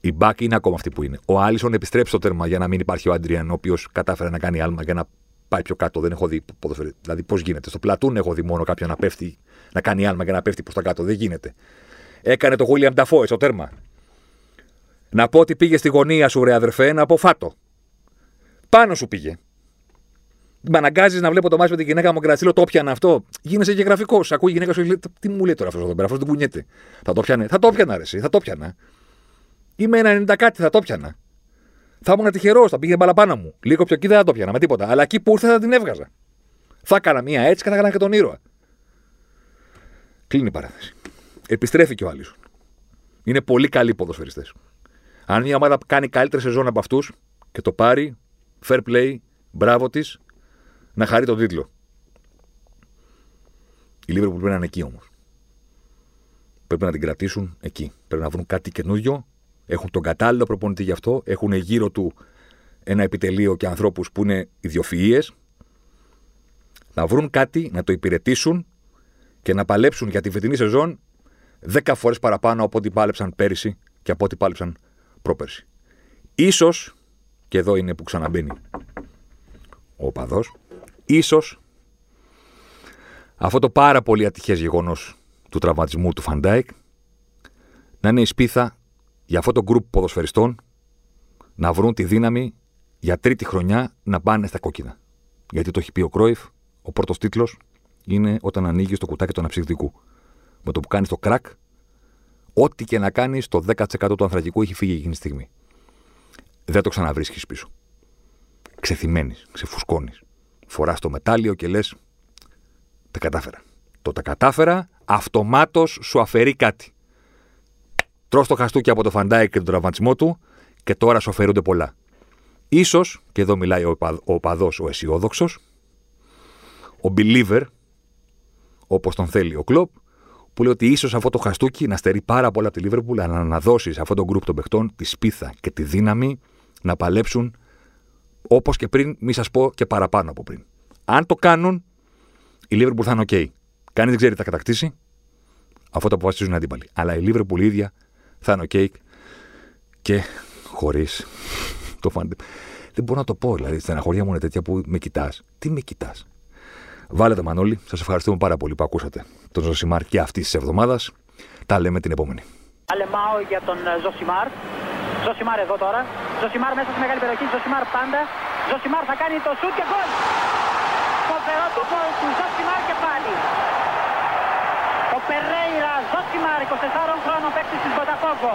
Η μπακ είναι ακόμα αυτή που είναι. Ο Άλισον επιστρέψει στο τέρμα για να μην υπάρχει ο Αντριάν, ο οποίος κατάφερε να κάνει άλμα για να πάει πιο κάτω. Δεν έχω δει ποδοσφαιρί. Δηλαδή, πώς γίνεται. Στο πλατούν έχω δει μόνο κάποιον να πέφτει, να κάνει άλμα για να πέφτει προς τα κάτω. Δεν γίνεται. Έκανε το Γούλιαμ Νταφόε στο τέρμα. Να πω ότι πήγε στη γωνία σου, ρε αδερφέ, να πω φάτο. Πάνω σου πήγε. Με αναγκάζεις να βλέπω το μάτι με την γυναίκα μου και να στείλω το πιανα αυτό. Γίνεσαι και γραφικός. Ακούει η γυναίκα σου, τι μου λέει τώρα αυτός εδώ πέρα, αυτό δεν κουνιέται. Θα το πιανε. Θα το πιανα, ρε, θα το πιανα. Είμαι ένα 90 κάτι, θα το πιανα. Θα ήμουν τυχερός, θα πήγαινε μπαλαπάνα μου. Λίγο πιο εκεί δεν θα το πιάνα με τίποτα. Αλλά εκεί που ήρθα θα την έβγαζα. Θα έκανα μία έτσι και θα έκανα και τον ήρωα. Κλείνει η παράθεση. Επιστρέφει και ο Άλισον. Είναι πολύ καλοί ποδοσφαιριστές. Αν μια ομάδα κάνει καλύτερη σεζόν από αυτούς και το πάρει, fair play, μπράβο της, να χαρεί τον τίτλο. Η Liverpool πρέπει να είναι εκεί όμως. Πρέπει να την κρατήσουν εκεί. Πρέπει να βρουν κάτι καινούριο. Έχουν τον κατάλληλο προπονητή γι' αυτό. Έχουν γύρω του ένα επιτελείο και ανθρώπους που είναι ιδιοφυείε. Να βρουν κάτι, να το υπηρετήσουν και να παλέψουν για τη φετινή σεζόν 10 φορές παραπάνω από ό,τι πάλεψαν πέρυσι και από ό,τι πάλεψαν πρόπερσι. Ίσως, και εδώ είναι που ξαναμπαίνει ο παδό, ίσως αυτό το πάρα πολύ ατυχές γεγονός του τραυματισμού του Φαν Ντάικ να είναι η σπίθα για αυτό το γκρουπ ποδοσφαιριστών να βρουν τη δύναμη για τρίτη χρονιά να πάνε στα κόκκινα. Γιατί το έχει πει ο Κρόιφ, ο πρώτος τίτλος είναι όταν ανοίγεις το κουτάκι του αναψυκτικού. Με το που κάνεις το κρακ, ό,τι και να κάνει, το 10% του ανθρακικού έχει φύγει εκείνη τη στιγμή. Δεν το ξαναβρίσκεις πίσω. Ξεθυμένει, ξεφουσκώνεις. Φοράς το μετάλλιο και λες: Τα κατάφερα. Το τα κατάφερα, αυτομάτως σου αφαιρεί κάτι. Τρώ το χαστούκι από το φαντάι και τον τραυματισμό του και τώρα σου αφαιρούνται πολλά. Ίσως, και εδώ μιλάει ο, ο παδός, ο αισιόδοξος, ο believer, όπως τον θέλει ο κλοπ, που λέει ότι ίσως αυτό το χαστούκι να στερεί πάρα πολλά από τη Λίβερπουλ, αλλά να δώσει σε αυτό το γκρουπ των παιχτών τη σπίθα και τη δύναμη να παλέψουν όπως και πριν, μη σας πω και παραπάνω από πριν. Αν το κάνουν, η Λίβερπουλ θα είναι OK. Κανείς δεν ξέρει τι θα κατακτήσει, αφού το αποφασίζουν οι αντίπαλοι. Αλλά η Λίβερπουλ ίδια θα είναι OK και χωρίς το φάντε. Δεν μπορώ να το πω, δηλαδή, στεναχωρία μου είναι τέτοια που με κοιτάς. Τι με κοιτάς; Βάλετε Μανώλη, σας ευχαριστούμε πάρα πολύ που ακούσατε τον Ζωσιμάρ και αυτή της εβδομάδας. Τα λέμε την επόμενη. Αλεμάω για τον ε, Ζωσιμάρ. Ζωσιμάρ εδώ τώρα. Ζωσιμάρ μέσα στη μεγάλη περιοχή. Ζωσιμάρ πάντα. Ζωσιμάρ θα κάνει το σουτ και γκολ. Φοβερό το γκολ του Ζωσιμάρ και πάλι. Ο Περέιρα Ζωσιμάρ, 24 χρόνων παίκτη της Μποταφόγκο.